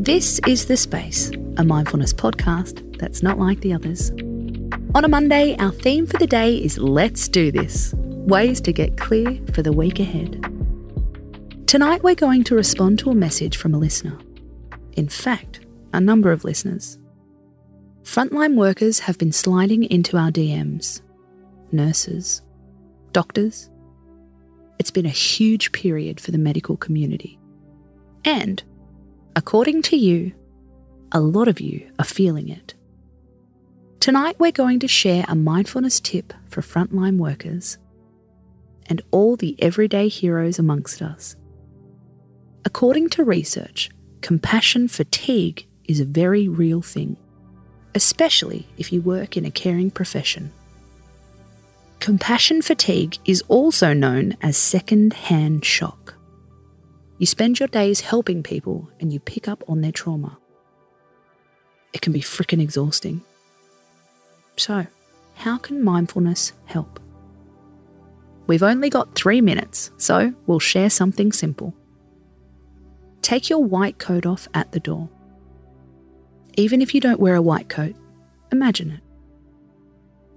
This is The Space, a mindfulness podcast that's not like the others. On a Monday, our theme for the day is Let's Do This ways to get clear for the week ahead. Tonight, we're going to respond to a message from a listener. In fact, a number of listeners. Frontline workers have been sliding into our DMs nurses, doctors. It's been a huge period for the medical community. And, according to you, a lot of you are feeling it. Tonight, we're going to share a mindfulness tip for frontline workers and all the everyday heroes amongst us. According to research, compassion fatigue is a very real thing, especially if you work in a caring profession. Compassion fatigue is also known as second hand shock. You spend your days helping people and you pick up on their trauma. It can be frickin' exhausting. So, how can mindfulness help? We've only got three minutes, so we'll share something simple. Take your white coat off at the door. Even if you don't wear a white coat, imagine it.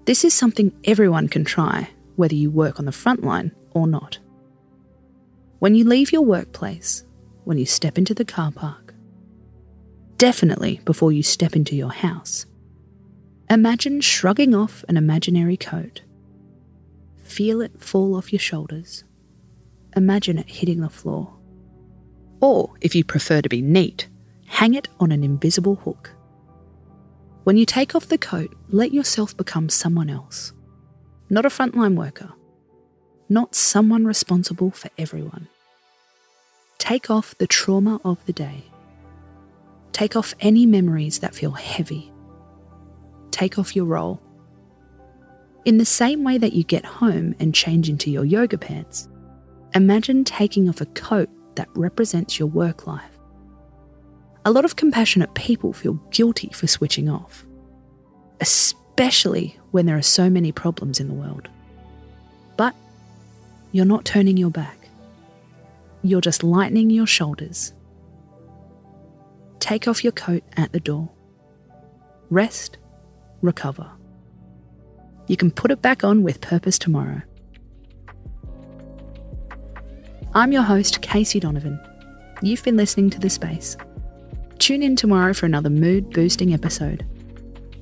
This is something everyone can try, whether you work on the front line or not. When you leave your workplace, when you step into the car park, definitely before you step into your house, imagine shrugging off an imaginary coat. Feel it fall off your shoulders. Imagine it hitting the floor. Or, if you prefer to be neat, hang it on an invisible hook. When you take off the coat, let yourself become someone else. Not a frontline worker. Not someone responsible for everyone. Take off the trauma of the day. Take off any memories that feel heavy. Take off your role. In the same way that you get home and change into your yoga pants, imagine taking off a coat that represents your work life. A lot of compassionate people feel guilty for switching off, especially when there are so many problems in the world. But you're not turning your back, you're just lightening your shoulders. Take off your coat at the door. Rest, recover. You can put it back on with purpose tomorrow. I'm your host, Casey Donovan. You've been listening to The Space. Tune in tomorrow for another mood boosting episode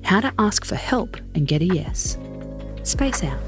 How to Ask for Help and Get a Yes. Space out.